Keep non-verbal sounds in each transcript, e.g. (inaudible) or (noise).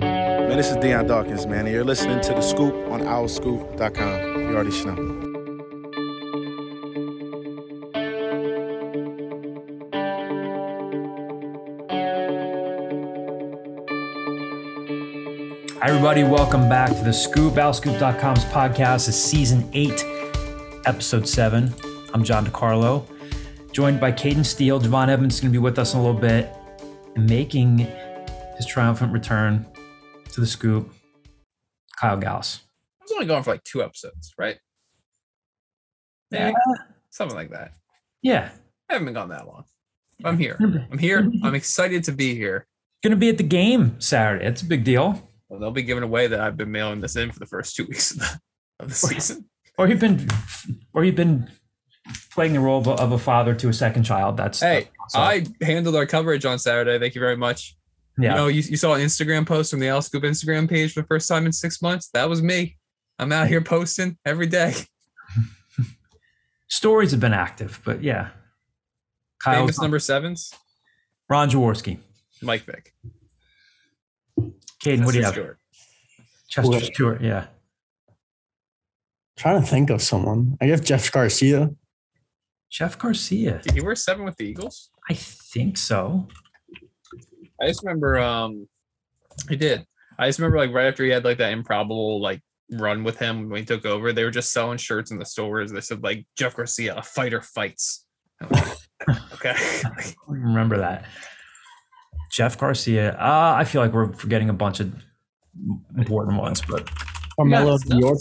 Man, this is Dion Dawkins, man, and you're listening to The Scoop on OwlScoop.com. You already know. Hi, everybody. Welcome back to the Scoop. OwlScoop.com's podcast is season eight, episode seven. I'm John DiCarlo, joined by Caden Steele. Javon Evans is going to be with us in a little bit making his triumphant return to the Scoop. Kyle Gauss. I was only going for like two episodes, right? Yeah, something like that. Yeah. I haven't been gone that long. I'm here. I'm here. I'm excited to be here. Going to be at the game Saturday. It's a big deal. Well, they'll be giving away that I've been mailing this in for the first two weeks of the, of the season. Or you've been, or you've been playing the role of a, of a father to a second child. That's Hey, that's awesome. I handled our coverage on Saturday. Thank you very much. yeah. You know, you, you saw an Instagram post from the Owl Scoop Instagram page for the first time in six months. That was me. I'm out here posting every day. (laughs) stories have been active, but yeah. Kyle, Famous number sevens, Ron Jaworski, Mike Vick. Caden, what do you Chester have? Stewart. Chester Well- Stewart, yeah. trying to think of someone. I guess Jeff Garcia. Jeff Garcia. Did he wear seven with the Eagles? I think so. I just remember um he did. I just remember like right after he had like that improbable like run with him when he took over, they were just selling shirts in the stores. They said like Jeff Garcia, a fighter fights. I'm like, (laughs) okay. I remember that. Jeff Garcia. Uh, I feel like we're forgetting a bunch of important ones, but Carmelo Yeah, York.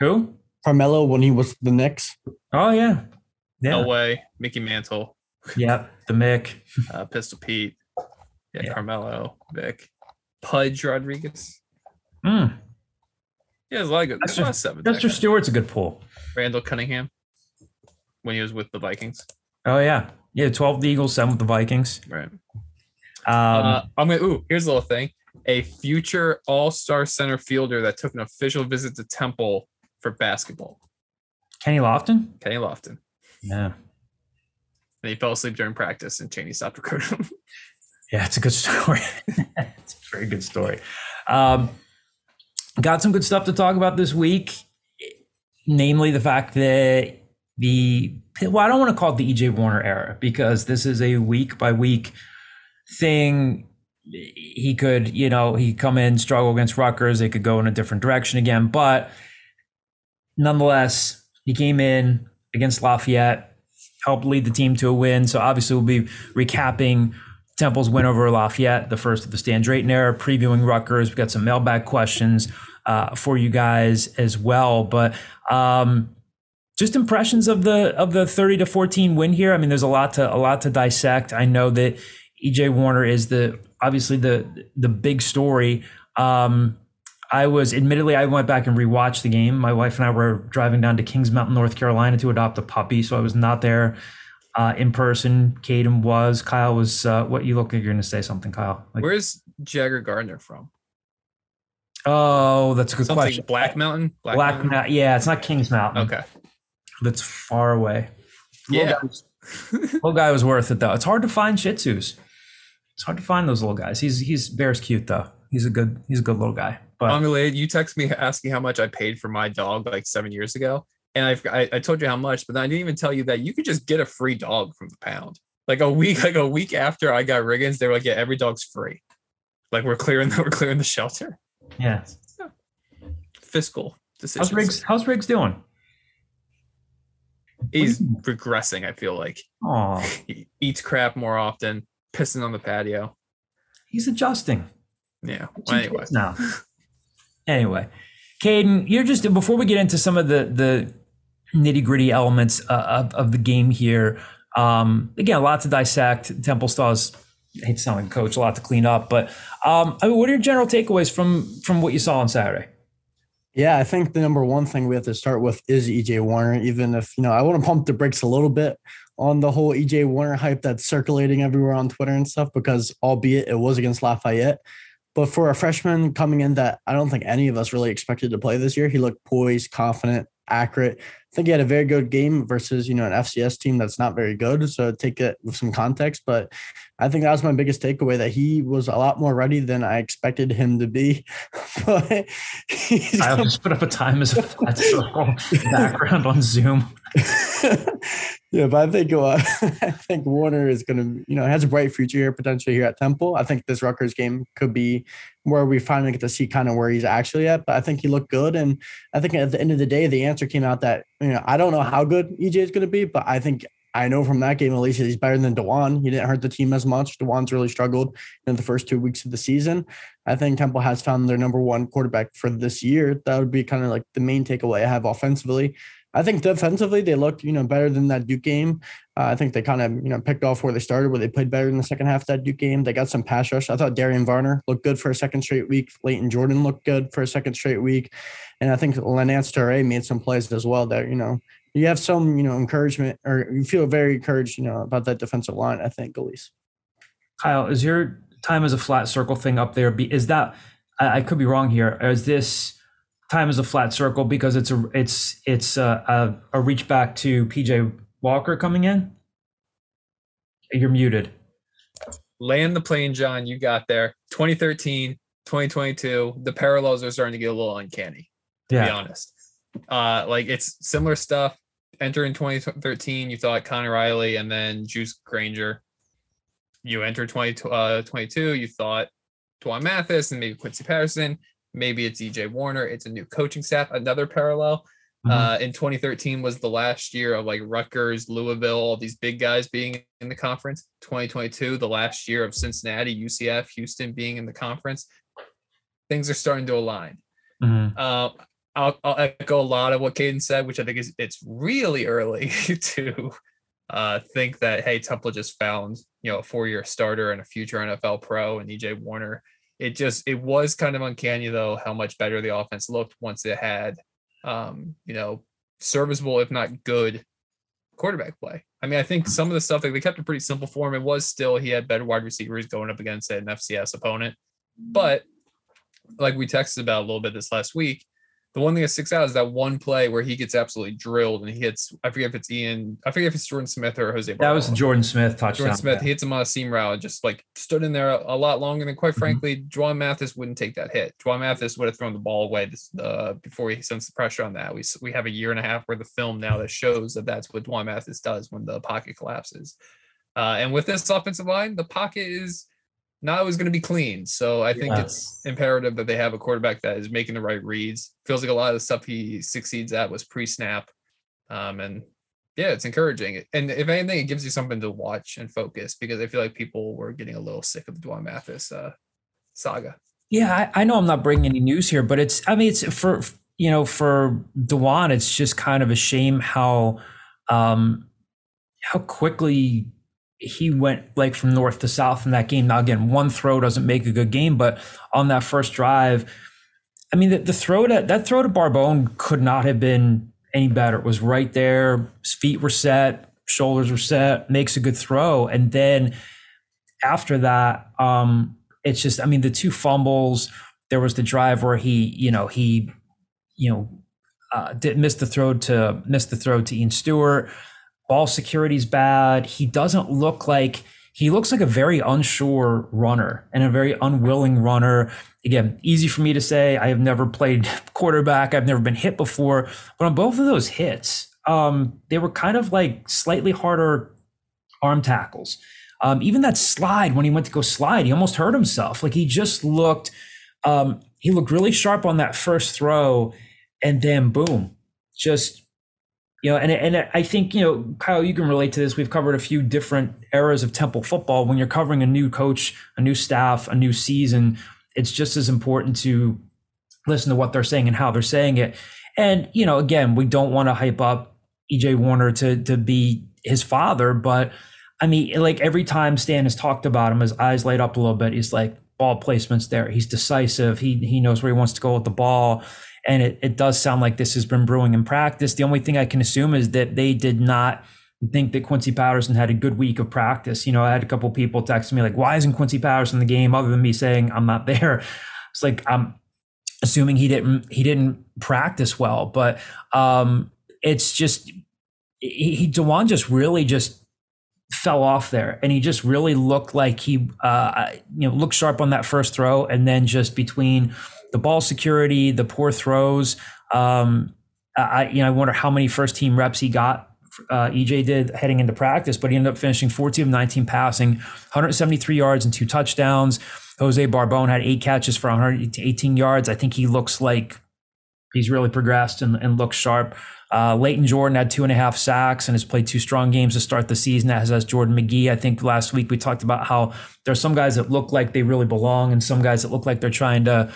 who? Carmelo when he was the Knicks. Oh yeah. Yeah. No way. Mickey Mantle, Yeah. The Mick. uh, Pistol Pete, yeah, Yeah. Carmelo, Vic, Pudge Rodriguez. Mm. Yeah, there's a lot of good. There's a lot of sevens. Chester. Stewart's a good pull. Randall Cunningham when he was with the Vikings. Oh yeah. Yeah, 12 the Eagles, seven with the Vikings. Right. Um, uh, I'm gonna. Ooh, here's a little thing. A future All-Star center fielder that took an official visit to Temple for basketball. Kenny Lofton? Kenny Lofton. Yeah. And he fell asleep during practice, and Chaney stopped recruiting him. (laughs) Yeah, it's a good story. (laughs) it's a very good story. Um, got some good stuff to talk about this week, namely the fact that the well, I don't want to call it the EJ Warner era because this is a week by week thing. He could, you know, he come in, struggle against Rutgers. They could go in a different direction again, but nonetheless, he came in against Lafayette, helped lead the team to a win. So obviously, we'll be recapping Temple's win over Lafayette, the first of the Stan Drayton era, previewing Rutgers. We've got some mailbag questions uh, for you guys as well. But um, just impressions of the of the 30 to 14 win here. I mean, there's a lot to a lot to dissect. I know that EJ Warner is the obviously the the big story. Um, I was admittedly I went back and rewatched the game. My wife and I were driving down to Kings Mountain, North Carolina to adopt a puppy, so I was not there uh, in person. Caden was. Kyle was. Uh, what you look like you're going to say something, Kyle? Like, Where's Jagger Gardner from? oh, that's a good Something question. Black Mountain. Black, Mountain? Mountain. Yeah, it's not Kings Mountain. Okay. That's far away. Little Yeah. guy was- little guy was worth it though. It's hard to find Shih Tzus. It's hard to find those little guys. He's he's bear's cute though. He's a good he's a good little guy. But Unrelated. You text me asking how much I paid for my dog like seven years ago, and I, I I told you how much, but then I didn't even tell you that you could just get a free dog from the pound. Like a week, like a week after I got Riggins, they were like, "Yeah, every dog's free." Like we're clearing the (laughs) we're clearing the shelter. yeah, Fiscal decisions. how's Riggs? How's Riggs doing? He's regressing. I feel like Oh, (laughs) he eats crap more often, pissing on the patio. he's adjusting. Yeah. Well, anyway, now. (laughs) anyway, Caden, you're just before we get into some of the the nitty gritty elements uh, of of the game here. Um, again, a lot to dissect. Temple Stars. I hate to sound like coach, a lot to clean up. But um, I mean, what are your general takeaways from from what you saw on Saturday? Yeah, I think the number one thing we have to start with is EJ Warner. Even if you know, I want to pump the brakes a little bit on the whole EJ Warner hype that's circulating everywhere on Twitter and stuff, because albeit it was against Lafayette, but for a freshman coming in that I don't think any of us really expected to play this year, he looked poised, confident, accurate. I think he had a very good game versus you know an FCS team that's not very good. So take it with some context, but I think that was my biggest takeaway that he was a lot more ready than I expected him to be. (laughs) but I'll just put up a time as a (laughs) flat circle background on Zoom. (laughs) yeah, but I think uh, I think Warner is going to, you know, has a bright future here potentially here at Temple. I think this Rutgers game could be where we finally get to see kind of where he's actually at. But I think he looked good, and I think at the end of the day, the answer came out that you know I don't know how good EJ is going to be, but I think I know from that game at least he's better than D'Wan. He didn't hurt the team as much. D'Wan's really struggled in the first two weeks of the season. I think Temple has found their number one quarterback for this year. That would be kind of like the main takeaway I have offensively. I think defensively they looked, you know, better than that Duke game. Uh, I think they kind of, you know, picked off where they started, where they played better in the second half of that Duke game. They got some pass rush. I thought Darian Varner looked good for a second straight week. Leighton Jordan looked good for a second straight week, and I think Lance Toure made some plays as well. That you know, you have some, you know, encouragement, or you feel very encouraged, you know, about that defensive line. I think, Elise. Kyle, is your time as a flat circle thing up there? Is that I could be wrong here? Is this time is a flat circle because it's a it's it's a, a, a reach back to PJ Walker coming in. You're muted. Land the plane, John. You got there. 2013, 2022. The parallels are starting to get a little uncanny. To yeah. be honest, uh, like it's similar stuff. Enter in 2013, you thought Connor Reilly and then Juice Granger. You enter 2022, uh, you thought D'Wan Mathis and maybe Quincy Patterson. Maybe it's EJ Warner. It's a new coaching staff. Another parallel mm-hmm. uh, in 2013 was the last year of like Rutgers, Louisville, all these big guys being in the conference. 2022, the last year of Cincinnati, UCF, Houston being in the conference. Things are starting to align. Mm-hmm. Uh, I'll, I'll, echo a lot of what Caden said, which I think is it's really early (laughs) to uh, think that hey, Temple just found you know a four-year starter and a future NFL pro and EJ Warner it just it was kind of uncanny though how much better the offense looked once it had um, you know, serviceable if not good quarterback play. I mean, I think some of the stuff like they kept it pretty simple for him. It was still he had better wide receivers going up against an FCS opponent, but like we texted about a little bit this last week, the one thing that sticks out is that one play where he gets absolutely drilled and he hits. I forget if it's Ian. I forget if it's Jordan Smith or Jose. That was Jordan Smith touchdown. Jordan Smith. He hits him on a seam route. Just like stood in there a, a lot longer than quite mm-hmm. frankly, D'Wan Mathis wouldn't take that hit. D'Wan Mathis would have thrown the ball away this, uh, before he sends the pressure on that. We we have a year and a half worth of film now that shows that that's what D'Wan Mathis does when the pocket collapses. Uh, and with this offensive line, the pocket is not always going to be clean. So I think it's imperative that they have a quarterback that is making the right reads. Feels like a lot of the stuff he succeeds at was pre-snap, um, and yeah, it's encouraging. And if anything, it gives you something to watch and focus because I feel like people were getting a little sick of the D'Wan Mathis uh, saga. Yeah, I, I, know I'm not bringing any news here, but it's I mean it's for you know for D'Wan, it's just kind of a shame how um, how quickly he went like from north to south in that game. Now, again, one throw doesn't make a good game, but on that first drive, I mean, the, the throw to that throw to Barbon could not have been any better. It was right there. His feet were set, shoulders were set, makes a good throw. And then after that, um, it's just, I mean, the two fumbles, there was the drive where he, you know, he, you know, uh, did miss the throw to miss the throw to Ian Stewart ball security's bad. He doesn't look like he looks like a very unsure runner and a very unwilling runner. Again, easy for me to say. I have never played (laughs) quarterback. I've never been hit before, but on both of those hits, um, they were kind of like slightly harder arm tackles. Um, even that slide when he went to go slide, he almost hurt himself. Like he just looked, um, he looked really sharp on that first throw, and then boom, just you know, and and I think you know, Kyle, you can relate to this. We've covered a few different eras of Temple football. When you're covering a new coach, a new staff, a new season, it's just as important to listen to what they're saying and how they're saying it. And you know, again, we don't want to hype up EJ Warner to to be his father, but I mean, like every time Stan has talked about him, his eyes light up a little bit. He's like, ball placement's there. He's decisive. He he knows where he wants to go with the ball and it, it does sound like this has been brewing in practice. The only thing I can assume is that they did not think that Quincy Patterson had a good week of practice. You know, I had a couple people text me like, "Why isn't Quincy Patterson in the game?" Other than me saying I'm not there, (laughs) it's like I'm assuming he didn't he didn't practice well. But um, it's just he, he D'Wan just really just fell off there and he just really looked like he uh, you know looked sharp on that first throw and then just between the ball security the poor throws. Um, I you know I wonder how many first team reps he got uh, EJ did heading into practice but he ended up finishing 14 of 19 passing 173 yards and two touchdowns. Jose Barbon had eight catches for 118 yards. I think he looks like he's really progressed and, and looks sharp. Uh, Layton Jordan had two and a half sacks and has played two strong games to start the season, as has Jordan Magee. I think last week we talked about how there are some guys that look like they really belong and some guys that look like they're trying to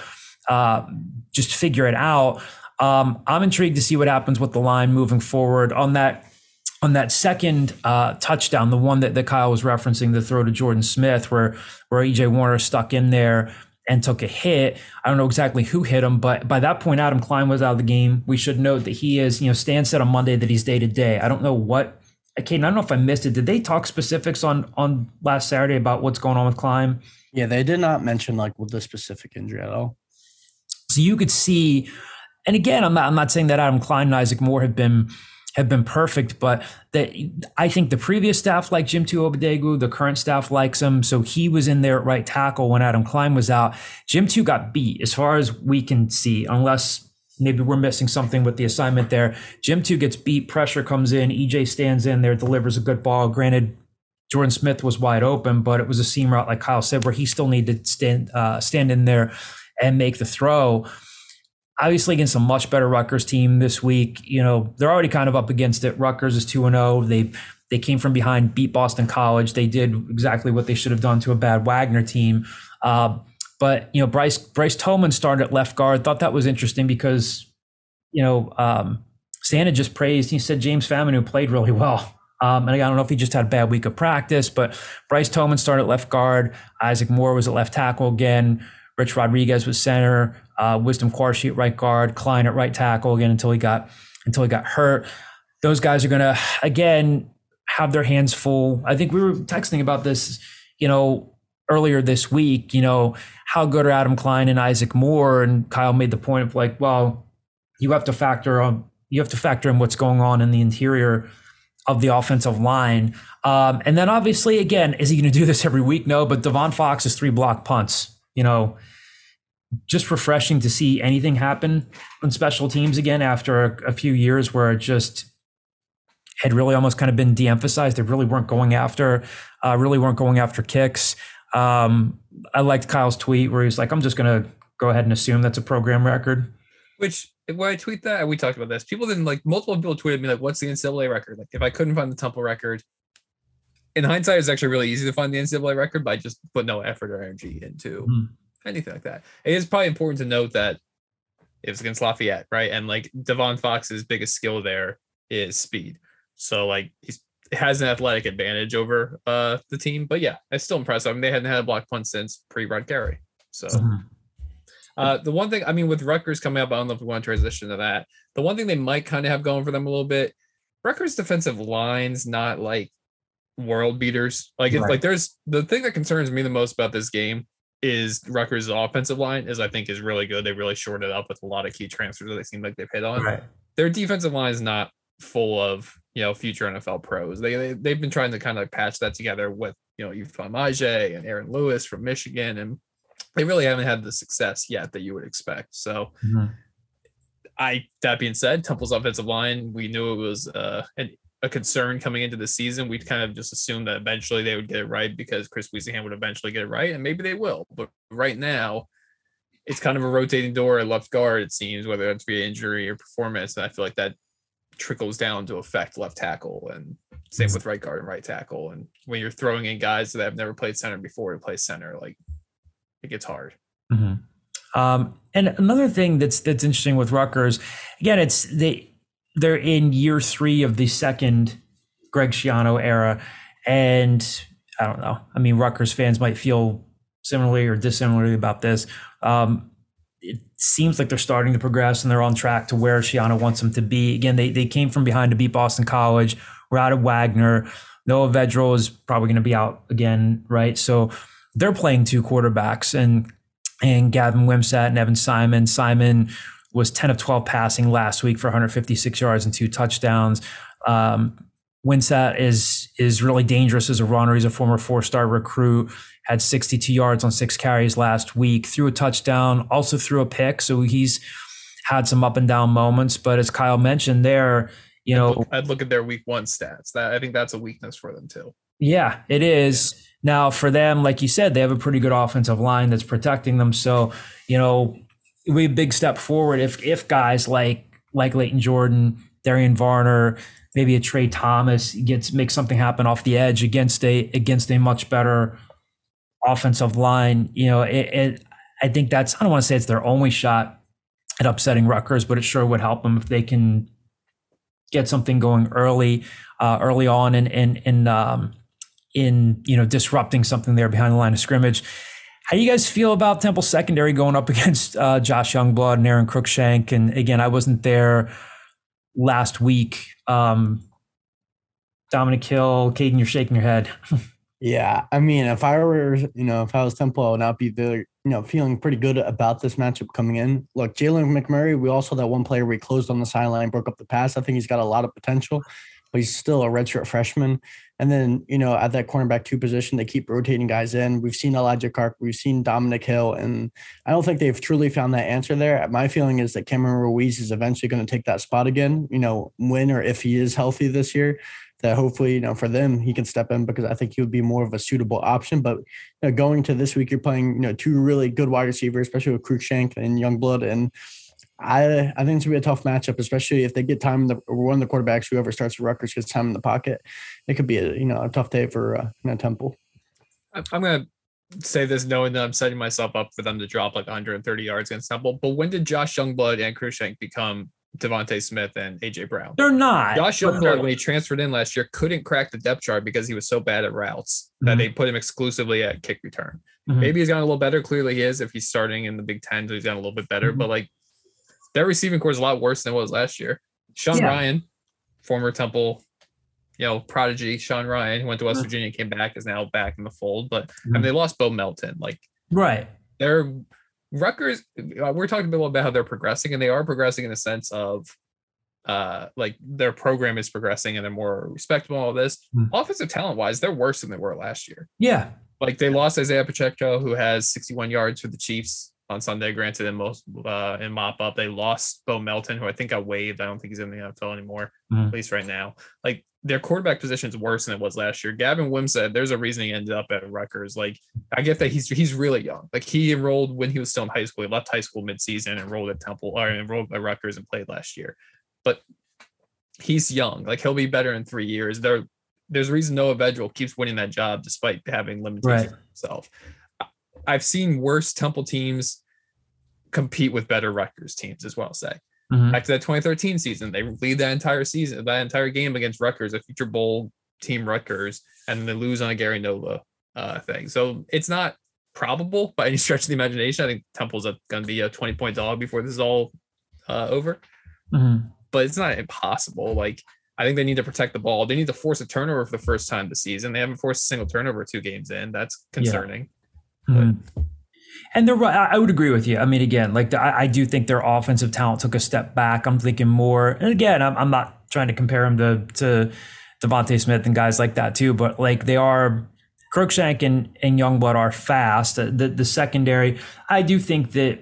uh, just figure it out. Um, I'm intrigued to see what happens with the line moving forward on that on that second uh, touchdown, the one that, that Kyle was referencing, the throw to Jordan Smith, where where EJ Warner stuck in there and took a hit. I don't know exactly who hit him, but by that point, Adam Klein was out of the game. We should note that he is, you know, Stan said on Monday that he's day to day. I don't know what, Caden, I don't know if I missed it. Did they talk specifics on on last Saturday about what's going on with Klein? Yeah, they did not mention like the specific injury at all. So you could see, and again, I'm not I'm not saying that Adam Klein and Isaac Moore have been have been perfect, but that I think the previous staff like Jim Tuobedegu, the current staff likes him. So he was in there at right tackle when Adam Klein was out. Jim Two got beat as far as we can see, unless maybe we're missing something with the assignment there. Jim Two gets beat, pressure comes in, EJ stands in there, delivers a good ball. Granted, Jordan Smith was wide open, but it was a seam route, like Kyle said, where he still needed to stand uh, stand in there and make the throw obviously against a much better Rutgers team this week. You know, they're already kind of up against it. Rutgers is 2 and 0. They they came from behind, beat Boston College. They did exactly what they should have done to a bad Wagner team. Uh, but you know, Bryce Bryce Tolman started at left guard. Thought that was interesting because you know um, Santa just praised. He said James Faminu played really well. Um, and I don't know if he just had a bad week of practice, but Bryce Tolman started left guard. Isaac Moore was at left tackle again. Rich Rodriguez was center uh, Wisdom at right guard, Klein at right tackle again until he got until he got hurt. Those guys are gonna again have their hands full. I think we were texting about this, you know, earlier this week. You know, how good are Adam Klein and Isaac Moore? And Kyle made the point of like, well, you have to factor on you have to factor in what's going on in the interior of the offensive line. Um, and then obviously, again, is he going to do this every week? No, but Devon Fox is three block punts. You know, just refreshing to see anything happen on special teams again after a, a, few years where it just had really almost kind of been de-emphasized. They really weren't going after, uh, really weren't going after kicks. Um, I liked Kyle's tweet where he's like, "I'm just going to go ahead and assume that's a program record." Which when I tweet that, we talked about this. People didn't like multiple people tweeted me like, "What's the NCAA record?" Like, if I couldn't find the Temple record, in hindsight, it's actually really easy to find the NCAA record, by just put no effort or energy into. Mm-hmm anything like that. It is probably important to note that it was against Lafayette, right? And like Devon Fox's biggest skill there is speed. So like he's has an athletic advantage over uh the team. But yeah, it's still impressive. I mean, they hadn't had a block punt since pre-Rod Carey. So mm-hmm. uh the one thing I mean with Rutgers coming up, I don't know if we want to transition to that. The one thing they might kind of have going for them a little bit, Rutgers defensive lines not like world beaters. Like right. like there's the thing that concerns me the most about this game is Rutgers' offensive line is I think is really good. They really shored it up with a lot of key transfers that they seem like they've hit on. Right. Their defensive line is not full of you know future NFL pros. They, they they've been trying to kind of like patch that together with you know Ifeanyi Maijeh and Aaron Lewis from Michigan, and they really haven't had the success yet that you would expect. So. Mm-hmm. I that being said, Temple's offensive line, we knew it was uh, an a concern coming into the season. We'd kind of just assumed that eventually they would get it right because Chris Wiesehan would eventually get it right, and maybe they will. But right now, it's kind of a rotating door at left guard, it seems, whether that's via injury or performance. And I feel like that trickles down to affect left tackle and same with right guard and right tackle. And when you're throwing in guys that have never played center before to play center, like it gets hard. Mm-hmm. Um, and another thing that's that's interesting with Rutgers, again, it's they they're in year three of the second Greg Schiano era, and I don't know. I mean, Rutgers fans might feel similarly or dissimilarly about this. Um, it seems like they're starting to progress and they're on track to where Schiano wants them to be. Again, they they came from behind to beat Boston College. We're out of Wagner. Noah Vedral is probably going to be out again, right? So they're playing two quarterbacks, and and Gavin Wimsatt and Evan Simon. Simon was 10 of 12 passing last week for 156 yards and two touchdowns. Um, Wimsatt is is really dangerous as a runner. He's a former four star recruit. Had 62 yards on six carries last week. Threw a touchdown. Also threw a pick. So he's had some up and down moments. But as Kyle mentioned, there, you know, I'd look, I'd look at their week one stats. That I think that's a weakness for them too. Yeah, it is. Now, for them, like you said, they have a pretty good offensive line that's protecting them. So, you know, be a big step forward if if guys like like Leighton Jordan, Darian Varner, maybe a Trey Thomas gets makes something happen off the edge against a against a much better offensive line. You know, it, it I think that's I don't want to say it's their only shot at upsetting Rutgers, but it sure would help them if they can get something going early, uh, early on, and and and um, in you know disrupting something there behind the line of scrimmage. How do you guys feel about Temple secondary going up (laughs) against uh, Josh Youngblood and Aron Cruickshank? And again, I wasn't there last week. Um, Dominic Hill, Caden, you're shaking your head. (laughs) Yeah, I mean, if I were, you know, if I was Temple, I would not be very, you know, feeling pretty good about this matchup coming in. Look, Jalen McMurray, we also that one player we closed on the sideline, broke up the pass. I think he's got a lot of potential, but he's still a redshirt freshman. And then, you know, at that cornerback two position, they keep rotating guys in. We've seen Elijah Clark, we've seen Dominic Hill, and I don't think they've truly found that answer there. My feeling is that Cameron Ruiz is eventually going to take that spot again, you know, when or if he is healthy this year that hopefully, you know, for them, he can step in because I think he would be more of a suitable option. But you know, going to this week, you're playing, you know, two really good wide receivers, especially with Cruickshank and Youngblood. And I I think it's gonna be a tough matchup, especially if they get time in the one of the quarterbacks, whoever starts with Rutgers gets time in the pocket. It could be a you know a tough day for uh, you know, Temple. I'm gonna say this knowing that I'm setting myself up for them to drop like 130 yards against Temple. But when did Josh Youngblood and Cruickshank become DeVonta Smith and AJ Brown. They're not. Josh Youngblood, when he transferred in last year, couldn't crack the depth chart because he was so bad at routes that Mhm. they put him exclusively at kick return. Mhm. Maybe he's gotten a little better. Clearly, he is. If he's starting in the Big Ten, so he's gotten a little bit better. Mhm. But like their receiving core is a lot worse than it was last year. Sean Yeah. Ryan, former Temple, you know, prodigy Sean Ryan, who went to West Mhm. Virginia, came back, is now back in the fold. But I Mhm. mean, they lost Bo Melton. Like Right. they're Rutgers. uh, We're talking a little bit about how they're progressing, and they are progressing in the sense of, uh, like their program is progressing and they're more respectable. All this Hmm. offensive talent wise, they're worse than they were last year. Yeah. Like they lost Isaiah Pacheco, who has 61 yards for the Chiefs on Sunday. Granted, in most uh, in mop up, they lost Bo Melton, who I think I waived. I don't think he's in the NFL anymore, Mhm. at least right now. Like their quarterback position is worse than it was last year. Gavin Wimsatt there's a reason he ended up at Rutgers. Like I get that he's he's really young. Like he enrolled when he was still in high school. He left high school midseason, enrolled at Temple or enrolled at Rutgers and played last year. But he's young. Like he'll be better in three years. There, there's a reason Noah Vedral keeps winning that job despite having limitations Right. himself. I've seen worse Temple teams compete with better Rutgers teams, as well. Say Mhm. back to that 2013 season, they lead that entire season, that entire game against Rutgers, a future bowl team Rutgers, and they lose on a Gary Nova uh, thing. So it's not probable by any (laughs) stretch of the imagination. I think Temple's going to be a 20 point dog before this is all uh, over Mhm. but it's not impossible. Like I think they need to protect the ball. They need to force a turnover for the first time this season. They haven't forced a single turnover two games in. That's concerning. Mhm. And they're right. I would agree with you. I mean, again, like the, I, I do think their offensive talent took a step back. I'm thinking more, and again, I'm, I'm not trying to compare them to to DeVonta Smith and guys like that too, but like they are. Cruickshank and, and Youngblood are fast. The, the the secondary, I do think that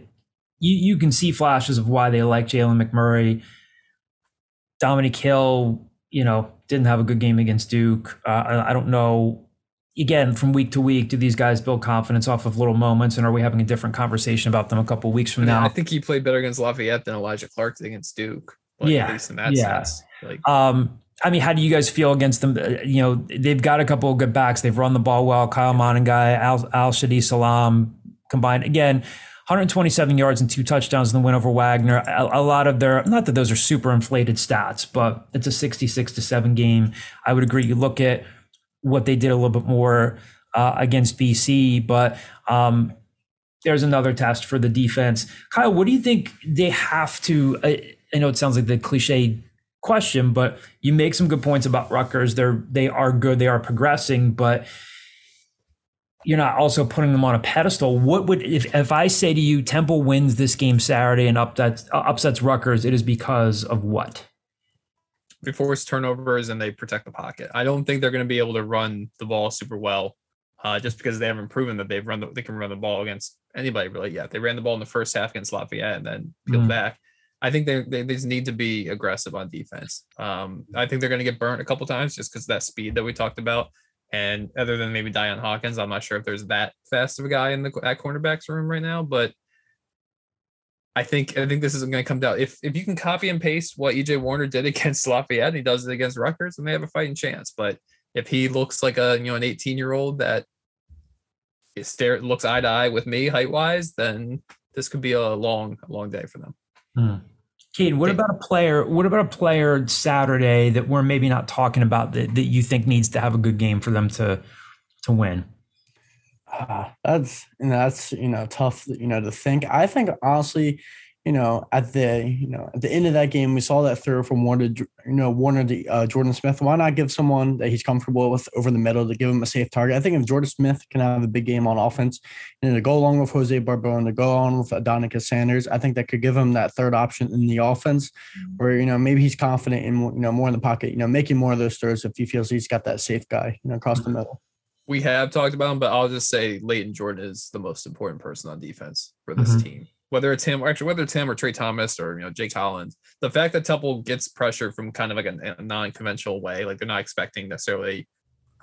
you you can see flashes of why they like Jalen McMurray. Dominic Hill, you know, didn't have a good game against Duke. Uh, I, I don't know again from week to week do these guys build confidence off of little moments and are we having a different conversation about them a couple weeks I, from mean, now I think he played better against Lafayette than Elijah Clark against Duke. Like, Yeah, At least in that yeah. sense. Like um i mean how do you guys feel against them Uh, you know they've got a couple of good backs they've run the ball well kyle monangai al, al-shadee salaam combined again 127 yards and two touchdowns in the win over wagner a, a lot of their not that those are super inflated stats but it's a 66 to 7 game i would agree you look at what they did a little bit more uh, against bc but um there's another test for the defense. Kyle, what do you think they have to? I, I know it sounds like the cliche question, but you make some good points about Rutgers. They're they are good. They are progressing, but you're not also putting them on a pedestal. What would if if I say to you Temple wins this game Saturday and upsets upsets Rutgers? It is because of what? They force turnovers and they protect the pocket. I don't think they're going to be able to run the ball super well, uh, just because they haven't proven that they've run the, they can run the ball against anybody really yet. They ran the ball in the first half against Lafayette and then peeled Mhm. back. I think they, they they just need to be aggressive on defense. Um, I think they're going to get burnt a couple times just because of that speed that we talked about. And other than maybe Dion Hawkins, I'm not sure if there's that fast of a guy in the at cornerbacks room right now. But I think I think this is going to come down. If if you can copy and paste what EJ Warner did (laughs) against Lafayette, and he does it against Rutgers, then they have a fighting chance. But if he looks like a you know an 18 year old that is stare looks eye to eye with me height wise, then this could be a long long day for them. Hmm. Caden, what about a player? What about a player Saturday that we're maybe not talking about that, that you think needs to have a good game for them to to win? Ah, that's you know that's you know tough you know to think. I think honestly, you know at the you know at the end of that game, we saw that throw from Warner, to- you know Warner to uh, Jordan Smith. Why not give someone that he's comfortable with over the middle to give him a safe target? I think if Jordan Smith can have a big game on offense and to go along with Jose Barbon and to go on with Adonicas Sanders, I think that could give him that third option in the offense, where you know maybe he's confident in you know more in the pocket, you know making more of those throws if he feels he's got that safe guy you know across the middle. We have talked about him, but I'll just say Leighton Jordan is the most important person on defense for this Mhm. team. Whether it's him, or actually whether it's him or Trey Thomas or you know Jake Collins, the fact that Temple gets pressure from kind of like a, a non-conventional way, like they're not expecting necessarily,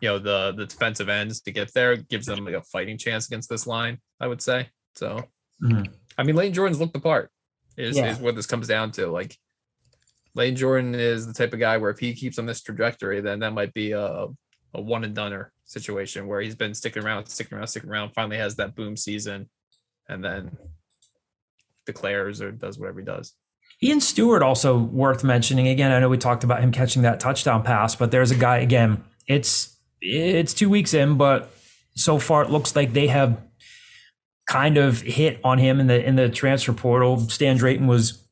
you know, the the defensive ends to get there, gives them like a fighting chance against this line. I would say so. Mhm. I mean, Leighton Jordan's looked the part. Is Yeah. is what this comes down to. Like Leighton Jordan is the type of guy where if he keeps on this trajectory, then that might be a a one and doneer situation where he's been sticking around, sticking around, sticking around, finally has that boom season, and then declares or does whatever he does. Ian Stewart also worth mentioning. Again, I know we talked about him catching that touchdown pass, but there's a guy again. It's it's two weeks in, but so far it looks like they have kind of hit on him in the in the transfer portal. Stan Drayton was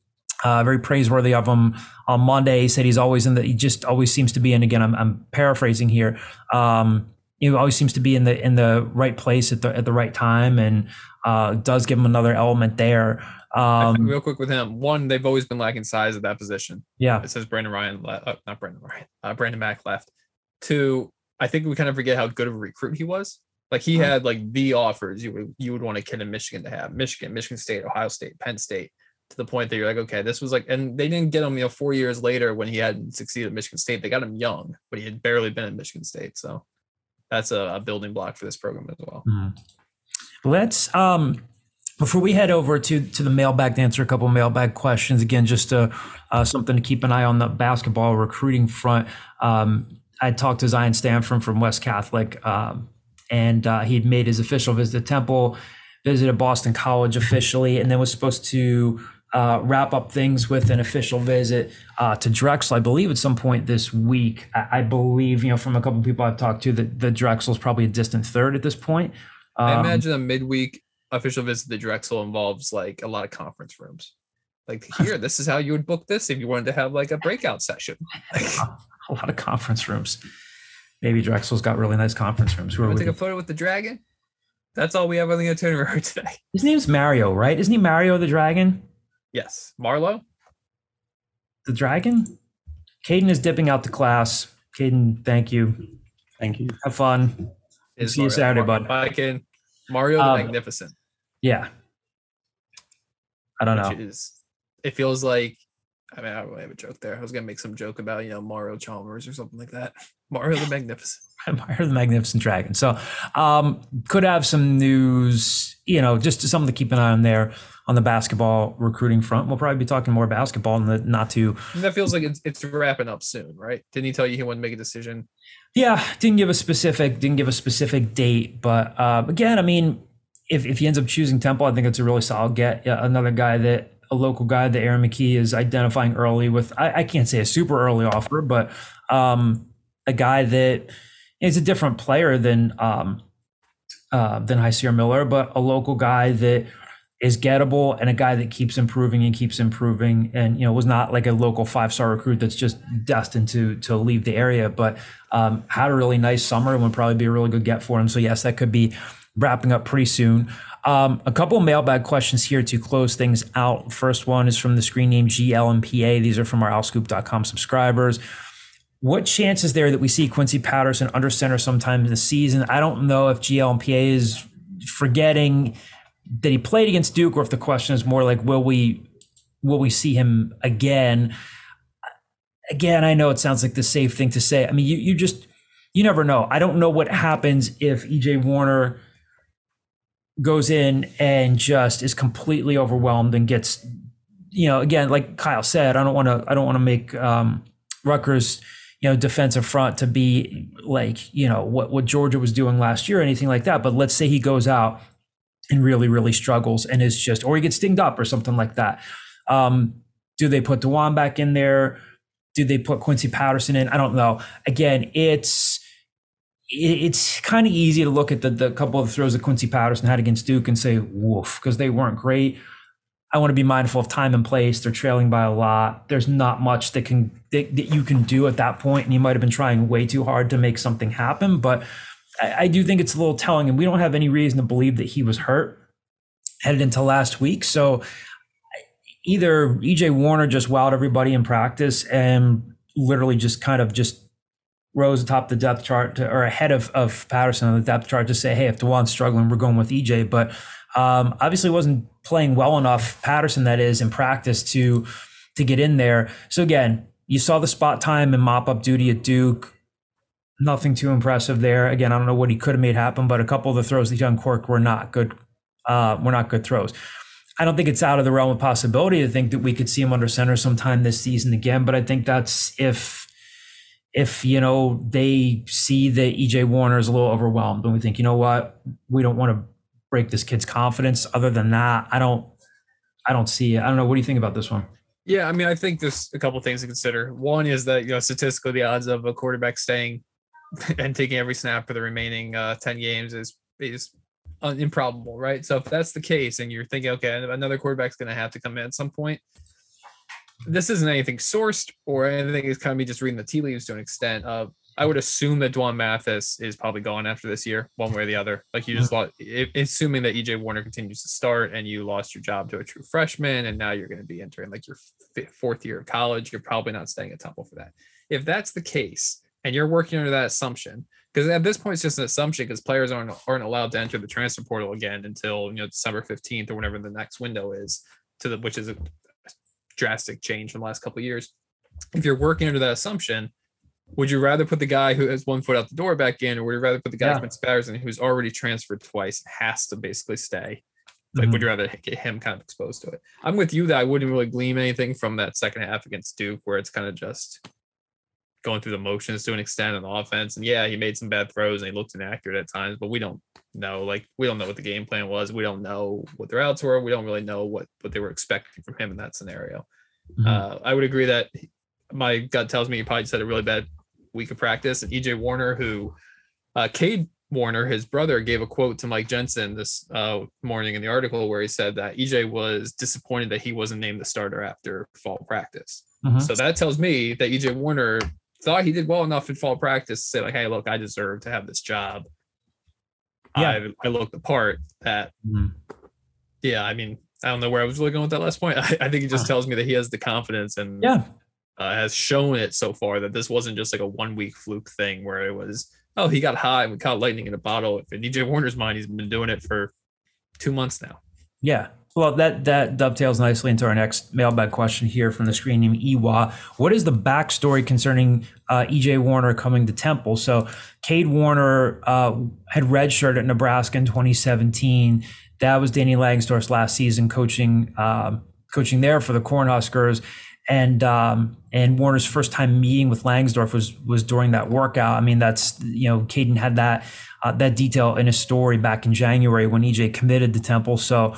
uh, very praiseworthy of him on Monday. He said he's always in the. He just always seems to be in. Again, I'm, I'm paraphrasing here. Um, he always seems to be in the in the right place at the at the right time, and uh, does give him another element there. Um, real quick with him, one, they've always been lacking size at that position. yeah, It says Brandon Ryan, le- uh, not Brandon Ryan, uh, Brandon Mack left. Two, I think we kind of forget how good of a recruit he was. Like he Mhm. had like the offers you would you would want a kid in Michigan to have Michigan, Michigan State, Ohio State, Penn State, to the point that you're like, okay, this was like, and they didn't get him, you know, four years later when he hadn't succeeded at Michigan State. They got him young, but he had barely been at Michigan State. So that's a, a building block for this program as well. Mhm. Let's um before we head over to to the mailbag to answer a couple mailbag questions again, just uh, uh, something to keep an eye on the basketball recruiting front. Um, I talked to Zion Stanford from West Catholic, um, and uh, he'd made his official visit to Temple, visited Boston College officially, and then was supposed to uh, wrap up things with an official visit uh, to Drexel, I believe, at some point this week. I, I believe, you know, from a couple of people I've talked to, that the Drexel is probably a distant third at this point. I Um, imagine a midweek official visit to Drexel involves like a lot of conference rooms. Like here, this is how you would book this if you wanted to have like a breakout session. (laughs) A lot of conference rooms. Maybe Drexel's got really nice conference rooms. Who you are want we? to take a photo with the dragon? That's all we have on the itinerary (laughs) today. His name's Mario, right? Isn't he Mario the Dragon? Yes, Marlowe. The Dragon? Caden is dipping out the class. Caden, thank you. Thank you. Have fun. is See you Saturday, Mar- bud. Viking, Mario the Um, Magnificent. Yeah. I don't Which know. is, it feels like. I mean, I don't have a joke there. I was gonna make some joke about you know Mario Chalmers or something like that. Mario the Magnificent. (laughs) Of the Magnificent Dragon. So, um, could have some news, you know, just something to keep an eye on there on the basketball recruiting front. We'll probably be talking more basketball in the not too that feels like it's, it's wrapping up soon, right? Didn't he tell you he wanted to make a decision? Yeah, didn't give a specific didn't give a specific date, but uh, again, I mean, if if he ends up choosing Temple, I think it's a really solid get. Yeah, another guy that a local guy that Aaron McKie is identifying early with. I, I can't say a super early offer, but um, a guy that is a different player than um, uh, than Hysier Miller, but a local guy that is gettable and a guy that keeps improving and keeps improving and you know was not like a local five star recruit that's just destined to to leave the area but um, had a really nice summer and would probably be a really good get for him. So yes that could be wrapping up pretty soon. Um, a couple mailbag questions here to close things out. First one is from the screen name glmpa these are from our owlscoop.com subscribers what chance is there that we see Quincy Patterson under center sometime in the season? I don't know if GLMPA is forgetting that he played against Duke, or if the question is more like, will we will we see him again? Again, I know it sounds like the safe thing to say. I mean, you you just you never know. I don't know what happens if EJ Warner goes in and just is completely overwhelmed and gets, you know, again, like Kyle said, I don't want to I don't want to make um, Rutgers you know defensive front to be like you know what what Georgia was doing last year or anything like that. But let's say he goes out and really really struggles and is just or he gets stinged up or something like that. Um, do they put D'Wan back in there? Do they put Quincy Patterson in? I don't know. Again, it's it's kind of easy to look at the, the couple of throws that Quincy Patterson had against Duke and say, woof, because they weren't great. I want to be mindful of time and place. They're trailing by a lot. There's not much that can that, that you can do at that point, and you might have been trying way too hard to make something happen. But I, I do think it's a little telling, and we don't have any reason to believe that he was hurt headed into last week. So either EJ Warner just wowed everybody in practice and literally just kind of just rose atop the depth chart to, or ahead of, of Patterson on the depth chart to say, hey, if D'Wan's struggling, we're going with EJ. But um, obviously wasn't playing well enough, Patterson that is, in practice to to get in there. So again, you saw the spot time and mop up duty at Duke. Nothing too impressive there. Again, I don't know what he could have made happen, but a couple of the throws that he uncorked were not good. Uh, were not good throws. I don't think it's out of the realm of possibility to think that we could see him under center sometime this season again. But I think that's if if you know they see that EJ Warner is a little overwhelmed and we think, you know what, we don't want to break this kid's confidence. Other than that, I don't I don't see it. I don't know. What do you think about this one? Yeah, I mean, I think there's a couple things to consider. One is that you know statistically the odds of a quarterback staying (laughs) and taking every snap for the remaining uh, ten games is is improbable, right? So if that's the case, and you're thinking, okay, another quarterback's going to have to come in at some point, this isn't anything sourced or anything. It's kind of me just reading the tea leaves to an extent. Uh, I would assume that D'Wan Mathis is probably gone after this year, one way or the other. Like you just mm-hmm. lost, assuming that EJ Warner continues to start and you lost your job to a true freshman, and now you're going to be entering like your fourth year of college. You're probably not staying at Temple for that. If that's the case, and you're working under that assumption, because at this point it's just an assumption because players aren't aren't allowed to enter the transfer portal again until you know December 15th or whenever the next window is to the which is a drastic change from the last couple of years. If you're working under that assumption, would you rather put the guy who has one foot out the door back in, or would you rather put the guy yeah. Quincy Patterson who's already transferred twice has to basically stay? Like, mm-hmm. would you rather get him kind of exposed to it? I'm with you that I wouldn't really glean anything from that second half against Duke, where it's kind of just going through the motions to an extent on the offense. And yeah, he made some bad throws and he looked inaccurate at times, but we don't know. Like, we don't know what the game plan was. We don't know what their outs were. We don't really know what what they were expecting from him in that scenario. Mm-hmm. Uh, I would agree that my gut tells me he probably just had a really bad week of practice. And EJ Warner, who uh, Cade Warner, his brother, gave a quote to Mike Jensen this uh, morning in the article where he said that EJ was disappointed that he wasn't named the starter after fall practice. Mm-hmm. So that tells me that EJ Warner thought he did well enough in fall practice to say like, "Hey, look, I deserve to have this job." Yeah, I, I looked the part. That, mm-hmm. yeah, I mean, I don't know where I was really going with that last point. (laughs) I, I think it just tells me that he has the confidence and yeah, uh, has shown it so far that this wasn't just like a one week fluke thing where it was, oh, he got high and we caught lightning in a bottle. If in EJ Warner's mind, he's been doing it for two months now. Yeah. Well, that that dovetails nicely into our next mailbag question here from the screen name Iwa. What is the backstory concerning uh, EJ Warner coming to Temple? So, Cade Warner uh, had redshirted at Nebraska in 2017. That was Danny Langsdorf's last season coaching uh, coaching there for the Cornhuskers and um, and Warner's first time meeting with Langsdorf was was during that workout. I mean, that's you know, Caden had that uh, that detail in his story back in January when EJ committed to Temple. So,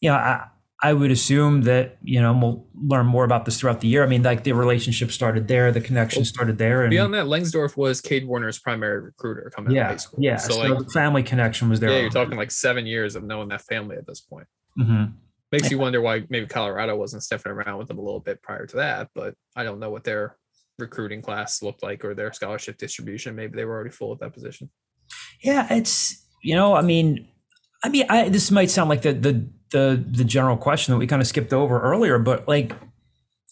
you know, I, I would assume that you know we'll learn more about this throughout the year. I mean, like the relationship started there, the connection started there. And, Beyond that, Langsdorf was Cade Warner's primary recruiter coming yeah, out of high school. Yeah, so, so like, the family connection was there. Yeah, you're talking like seven years of knowing that family at this point. Mhm. Makes you (laughs) wonder why maybe Colorado wasn't sniffing around with them a little bit prior to that, but I don't know what their recruiting class looked like or their scholarship distribution. Maybe they were already full at that position. Yeah, it's you know, I mean, I mean, I this might sound like the the the the general question that we kind of skipped over earlier, but like,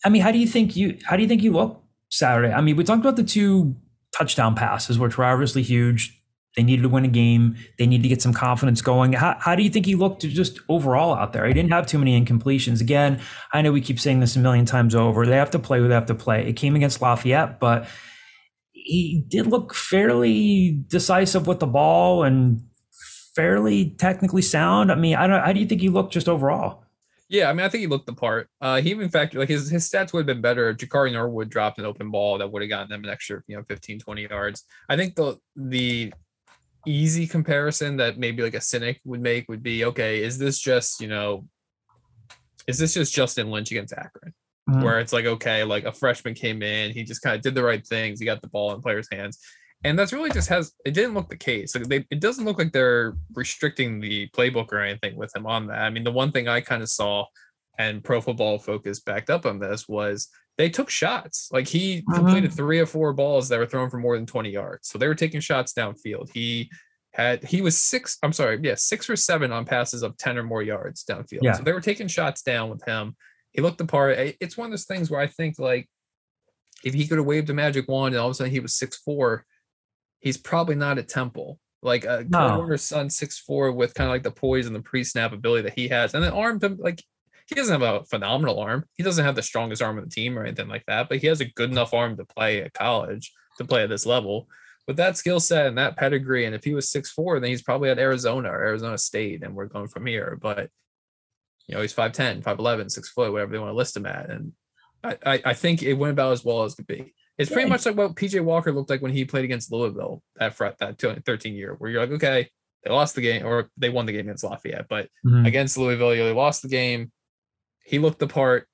I mean, how do you think you how do you think you look Saturday? I mean, we talked about the two touchdown passes, which were obviously huge. They needed to win a game. They needed to get some confidence going. How, how do you think he looked just overall out there? He didn't have too many incompletions. Again, I know we keep saying this a million times over. They have to play who they have to play. It came against Lafayette, but he did look fairly decisive with the ball and fairly technically sound. I mean, I don't. How do you think he looked just overall? Yeah, I mean, I think he looked the part. Uh, he even factored like his, his stats would have been better if Jakari Norwood dropped an open ball that would have gotten them an extra, you know, 15, 20 yards. I think the the easy comparison that maybe like a cynic would make would be okay, is this just, you know, is this just Justin Lynch against Akron? Mhm. Where it's like, okay, like a freshman came in, he just kind of did the right things, he got the ball in players' hands. And that's really just has it didn't look the case. Like they, it doesn't look like they're restricting the playbook or anything with him on that. I mean, the one thing I kind of saw and Pro Football Focus backed up on this was they took shots. Like he Mhm. completed three or four balls that were thrown for more than 20 yards. So they were taking shots downfield. He had he was six, I'm sorry, yeah, six or seven on passes of 10 or more yards downfield. Yeah. So they were taking shots down with him. He looked the part. It's one of those things where I think like if he could have waved a magic wand and all of a sudden he was six four, he's probably not at Temple. Like a No. Kurt Warner's son, six four, with kind of like the poise and the pre-snap ability that he has, and the arm to like he doesn't have a phenomenal arm. He doesn't have the strongest arm of the team or anything like that, but he has a good enough arm to play at college to play at this level. With that skill set and that pedigree, and if he was six four, then he's probably at Arizona or Arizona State, and we're going from here. But you know, he's 5'10, 5'11, six foot, whatever they want to list him at. And I, I, I think it went about as well as it could be. It's pretty Yeah. much like what PJ Walker looked like when he played against Louisville that fret that 13 year, where you're like, okay, they lost the game or they won the game against Lafayette, but Mhm. against Louisville, they lost the game. He looked the part.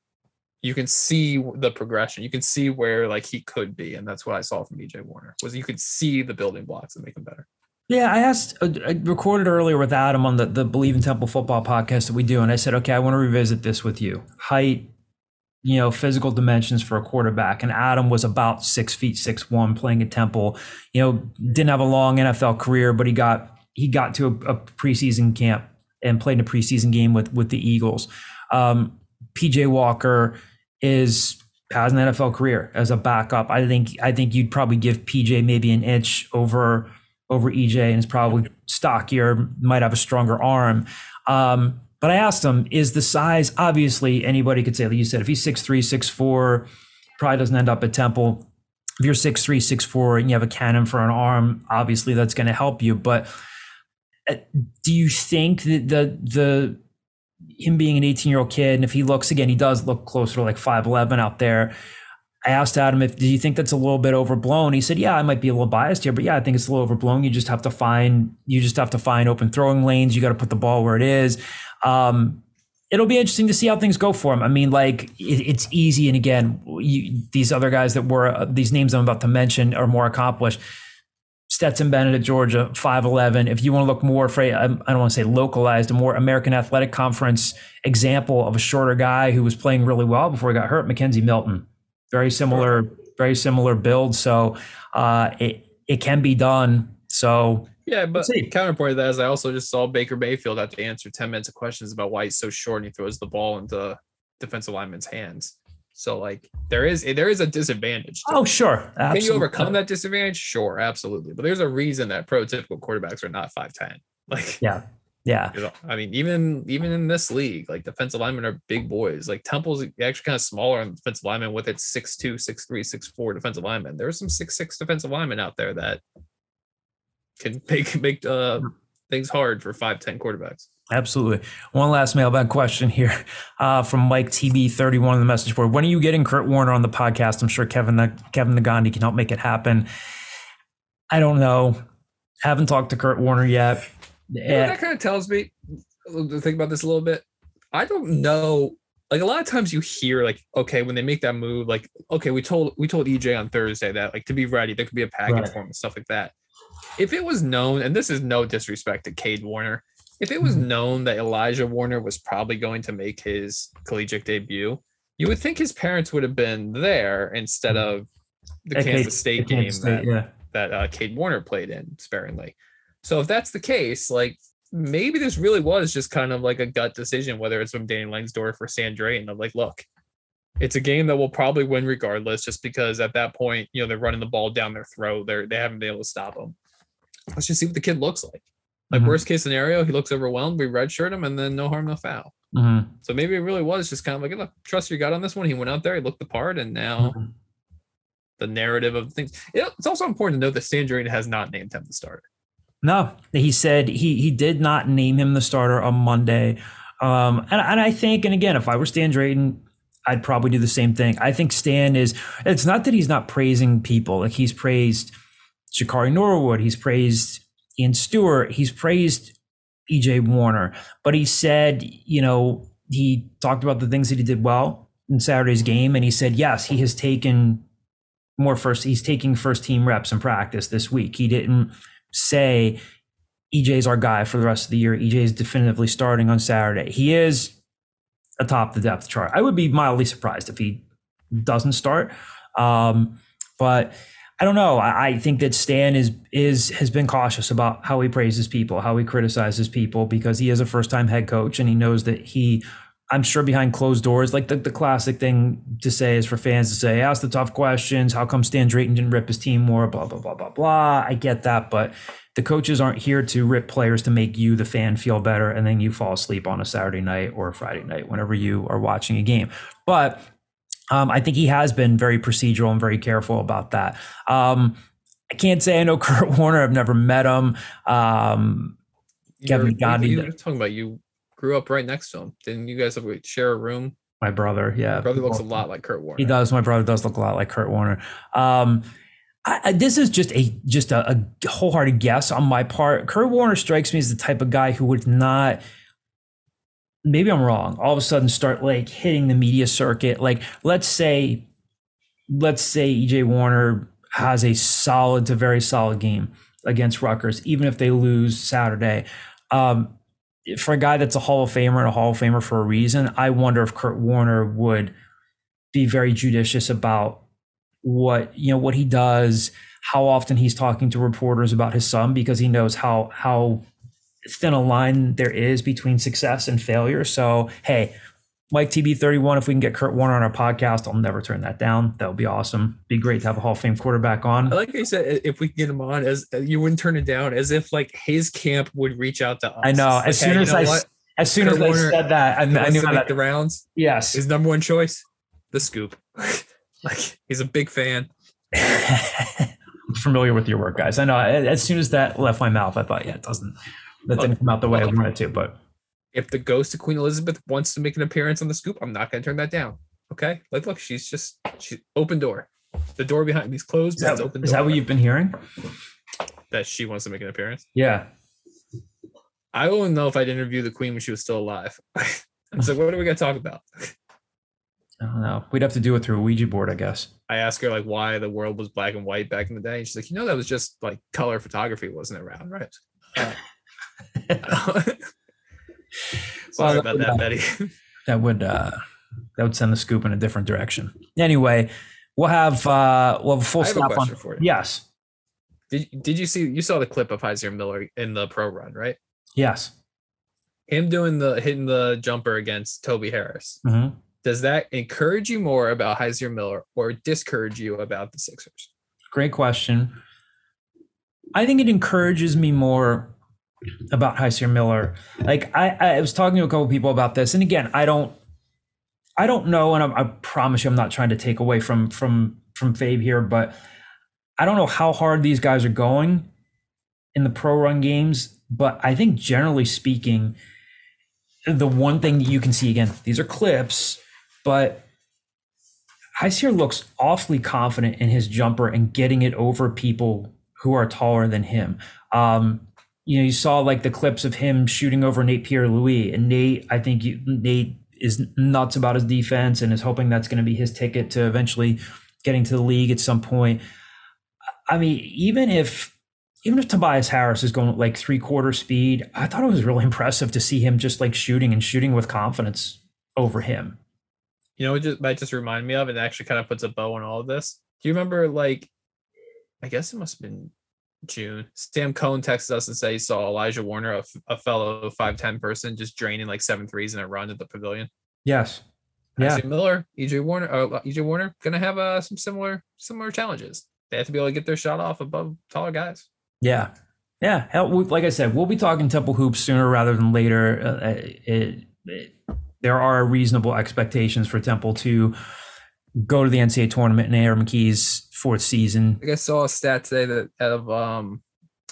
You can see the progression. You can see where like he could be, and that's what I saw from EJ Warner. Was you could see the building blocks that make him better. Yeah, I asked, uh, I recorded earlier with Adam on the, the Believe in Temple football podcast that we do. And I said, okay, I want to revisit this with you. Height, you know, physical dimensions for a quarterback. And Adam was about six feet, six, one playing at Temple, you know, didn't have a long NFL career, but he got, he got to a, a preseason camp and played in a preseason game with, with the Eagles. Um, PJ Walker is, has an NFL career as a backup. I think, I think you'd probably give PJ maybe an inch over, over EJ and is probably stockier, might have a stronger arm. Um, but I asked him, is the size obviously anybody could say, like you said, if he's 6'3, 6'4, probably doesn't end up at Temple. If you're 6'3, 6'4, and you have a cannon for an arm, obviously that's going to help you. But uh, do you think that the the him being an 18 year old kid, and if he looks again, he does look closer to like 5'11 out there. I asked Adam if do you think that's a little bit overblown? He said, "Yeah, I might be a little biased here, but yeah, I think it's a little overblown. You just have to find you just have to find open throwing lanes. You got to put the ball where it is. Um, it'll be interesting to see how things go for him. I mean, like it, it's easy, and again, you, these other guys that were uh, these names I'm about to mention are more accomplished. Stetson Bennett at Georgia, 5'11. If you want to look more for, a- I don't want to say localized, a more American Athletic Conference example of a shorter guy who was playing really well before he got hurt, McKenzie Milton. Very similar, very similar build. So uh, it, it can be done. So Yeah, but counterpoint to that is I also just saw Baker Mayfield have to answer 10 minutes of questions about why he's so short and he throws the ball into defensive lineman's hands. So like there is there is a disadvantage. Oh, it. sure. Can you overcome that disadvantage? Sure, absolutely. But there's a reason that prototypical quarterbacks are not 5'10. (laughs) Like Yeah. Yeah. you know, I mean, even even in this league, like defensive linemen are big boys. Like Temple's actually kind of smaller on defensive linemen with its 6'2, 6'3, 6'4 defensive linemen. There are some 6'6 defensive linemen out there that can make make uh things hard for 5'10 quarterbacks. Absolutely. One last mailbag question here uh, from Mike TB31 on the message board. When are you getting Kurt Warner on the podcast? I'm sure Kevin Kevin Negandhi can help make it happen. I don't know. Haven't talked to Kurt Warner yet. You know Eh, that kind of tells me to think about this a little bit. I don't know. Like a lot of times you hear like, okay, when they make that move, like, okay, we told we told EJ on Thursday that like to be ready, there could be a package Right. for him and stuff like that. If it was known, and this is no disrespect to Cade Warner, If it was Mhm. known that Elijah Warner was probably going to make his collegiate debut, you would think his parents would have been there instead of the At Kansas State at game Kansas State, that, yeah. that uh, Cade Warner played in sparingly. So if that's the case, like maybe this really was just kind of like a gut decision, whether it's from Danny Langsdorf or Stan Drayton of like, look, it's a game that we'll probably win regardless, just because at that point, you know, they're running the ball down their throat. They're they haven't been able to stop them. Let's just see what the kid looks like. Like Mhm. worst case scenario, he looks overwhelmed. We redshirt him, and then no harm, no foul. Mhm. So maybe it really was just kind of like, look, trust your gut on this one. He went out there, he looked the part, and now Mhm. the narrative of things. It's also important to note that Stan Drayton has not named him the starter. No, he said he he did not name him the starter on Monday. Um, and, and I think, and again, if I were Stan Drayton, I'd probably do the same thing. I think Stan is, it's not that he's not praising people. Like he's praised Jakari Norwood, he's praised Ian Stewart, he's praised EJ Warner, but he said, you know, he talked about the things that he did well in Saturday's game. And he said, yes, he has taken more first, he's taking first team reps in practice this week. He didn't say EJ's our guy for the rest of the year. EJ is definitively starting on Saturday. He is atop the depth chart. I would be mildly surprised if he doesn't start. Um, but I don't know. I, I think that Stan is is has been cautious about how he praises people, how he criticizes people, because he is a first time head coach and he knows that he I'm sure behind closed doors, like the, the classic thing to say is for fans to say, ask the tough questions. How come Stan Drayton didn't rip his team more? Blah, blah, blah, blah, blah. I get that. But the coaches aren't here to rip players to make you, the fan, feel better. And then you fall asleep on a Saturday night or a Friday night whenever you are watching a game. But um, I think he has been very procedural and very careful about that. Um, I can't say I know (laughs) Kurt Warner. I've never met him. Um, Kevin You're- Gandhi You did- were talking about you grew up right next to him. Didn't you guys have, share a room? my brother, yeah. Your brother looks a lot like Kurt Warner. He does. My brother does look a lot like Kurt Warner. Um, I, I, this is just a just a, a wholehearted guess on my part. Kurt Warner strikes me as the type of guy who would not. Maybe I'm wrong. All of a sudden, start like hitting the media circuit. Like, let's say, let's say EJ Warner has a solid to very solid game against Rutgers, even if they lose Saturday. Um, for a guy that's a Hall of Famer and a Hall of Famer for a reason, I wonder if Kurt Warner would be very judicious about what you know what he does, how often he's talking to reporters about his son because he knows how how thin a line there is between success and failure. So hey, Mike TB31, if we can get Kurt Warner on our podcast, I'll never turn that down. That would be awesome. Be great to have a Hall of Fame quarterback on. I like how you said uh, if we get him on, as uh, you wouldn't turn it down, as if like his camp would reach out to us. I know. Like, As hey, soon you as I what? as soon Kurt as I said that, I, I knew how that. the rounds. Yes. His number one choice, the scoop. (laughs) like he's a big fan. (laughs) I'm familiar with your work, guys. I know. As soon as that left my mouth, I thought, yeah, it doesn't. That didn't come out the way I wanted to. But If the ghost of Queen Elizabeth wants to make an appearance on the scoop, I'm not going to turn that down. Okay, like look, she's just she open door. The door behind me's closed, is but that, it's open. is that what you've been hearing? that she wants to make an appearance? Yeah. I wouldn't know if I'd interview the Queen when she was still alive. (laughs) Like, what are we going to talk about? I don't know. We'd have to do it through a Ouija board, I guess. I asked her like why the world was black and white back in the day. And she's like, you know, that was just like color photography wasn't around, right? Uh, (laughs) (laughs) Sorry Well, about that, Betty. (laughs) That would uh that would send the scoop in a different direction. Anyway, we'll have uh we'll have a full have a on. for you. Yes. Did, did you see you saw the clip of Hysier Miller in the pro run, right? Yes. Him doing the hitting the jumper against Toby Harris. hmm Does that encourage you more about Hysier Miller or discourage you about the Sixers? Great question. I think it encourages me more about Hysier Miller. Like I, I was talking to a couple people about this, and again, I don't, I don't know, and I, I promise you, I'm not trying to take away from from from Fabe here, but I don't know how hard these guys are going in the pro run games. But I think generally speaking, the one thing that you can see again, these are clips, but Hysier looks awfully confident in his jumper and getting it over people who are taller than him. Um, you know, you saw like the clips of him shooting over Nate Pierre Louis, and Nate, I think you, Nate is nuts about his defense and is hoping that's going to be his ticket to eventually getting to the league at some point. I mean, even if even if Tobias Harris is going like three quarter speed, I thought it was really (laughs) impressive to see him just like shooting and shooting with confidence over him. You know, it just might just remind me of, and actually kind of puts a bow on all of this. Do you remember, like, I guess it must have been June. Sam Cohn texted us and said he saw Elijah Warner, a, a fellow 5'10 person, just draining like seven threes in a run at the pavilion. Yes. Yeah. Isaiah Miller, EJ Warner, uh, EJ Warner, gonna have uh, some similar similar challenges. They have to be able to get their shot off above taller guys. Yeah. Yeah. Hell, we, like I said, we'll be talking Temple hoops sooner rather than later. Uh, it, it, there are reasonable expectations for Temple to go to the NCAA tournament in Aaron McKie's fourth season. I guess I saw a stat today that out of um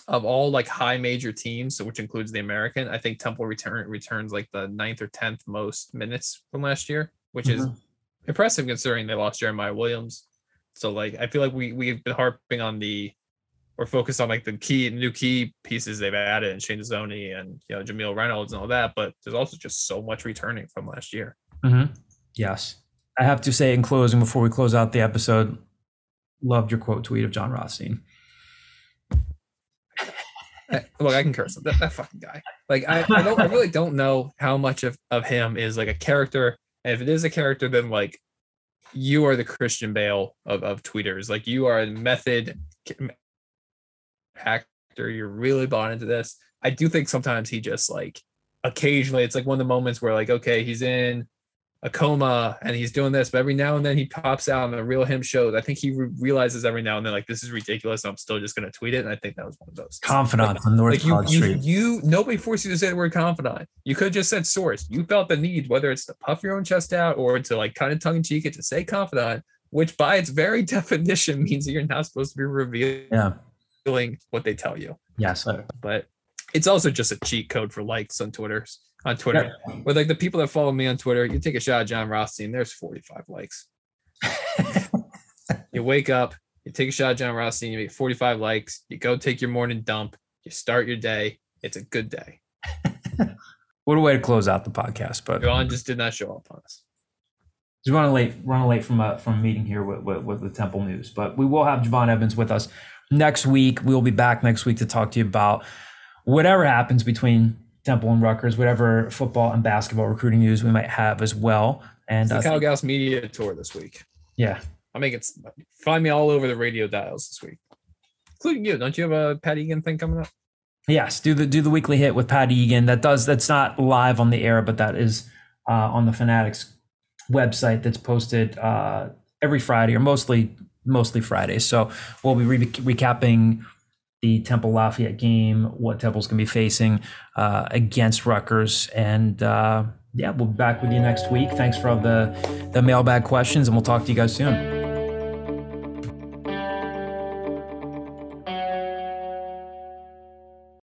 of all like high major teams, which includes the American, I think Temple return returns like the ninth or tenth most minutes from last year, which is Mhm. impressive considering they lost Jeremiah Williams. So like I feel like we we've been harping on the or focused on like the key new key pieces they've added and Shane Zoni and you know Jamille Reynolds and all that, but there's also just so much returning from last year. Mm-hmm. Yes. I have to say in closing, before we close out the episode, loved your quote tweet of Jon Rothstein. Look, I can curse that, that fucking guy. Like I, I I really don't know how much of, of him is like a character. And if it is a character, then like you are the Christian Bale of, of tweeters. Like you are a method actor. You're really bought into this. I do think sometimes he just like occasionally it's like one of the moments where like, okay, he's in a coma and he's doing this, but every now and then he pops out and the real him shows. I think he re- realizes every now and then like this is ridiculous. I'm still just gonna tweet it. And I think that was one of those. Confidant on North Like you, you, Street. you, nobody forced you to say the word confidant. You could have just said source. You felt the need, whether it's to puff your own chest out or to like kind of tongue in cheek it to say confidant, which by its very (laughs) definition means that you're not supposed to be revealing Yeah. what they tell you. Yes. But it's also just a cheat code for likes on Twitter. On Twitter, with like the people that follow me on Twitter, you take a shot at Jon Rothstein. There's 45 likes. (laughs) you wake up, you take a shot at Jon Rothstein, you make 45 likes, you go take your morning dump, you start your day. It's a good day. (laughs) What a way to close out the podcast. But John just did not show up on us. just running late, running late from a from a meeting here with, with, with the Temple News. But we will have Javon Evans with us next week. We'll be back next week to talk to you about whatever happens between Temple and Rutgers, whatever football and basketball recruiting news we might have as well. And It's the uh, Gauss media tour this week. yeah, I'll make it find me all over the radio dials this week, including you. Don't you have a Pat Egan thing coming up? Yes, do the do the weekly hit with Pat Egan. That does that's not live on the air, but that is uh, on the Fanatics website. That's posted uh, every Friday or mostly mostly Fridays. So we'll be re- recapping the Temple Lafayette game, what Temple's going to be facing uh, against Rutgers, and uh, yeah, we'll be back with you next week. Thanks for all the the mailbag questions, and we'll talk to you guys soon.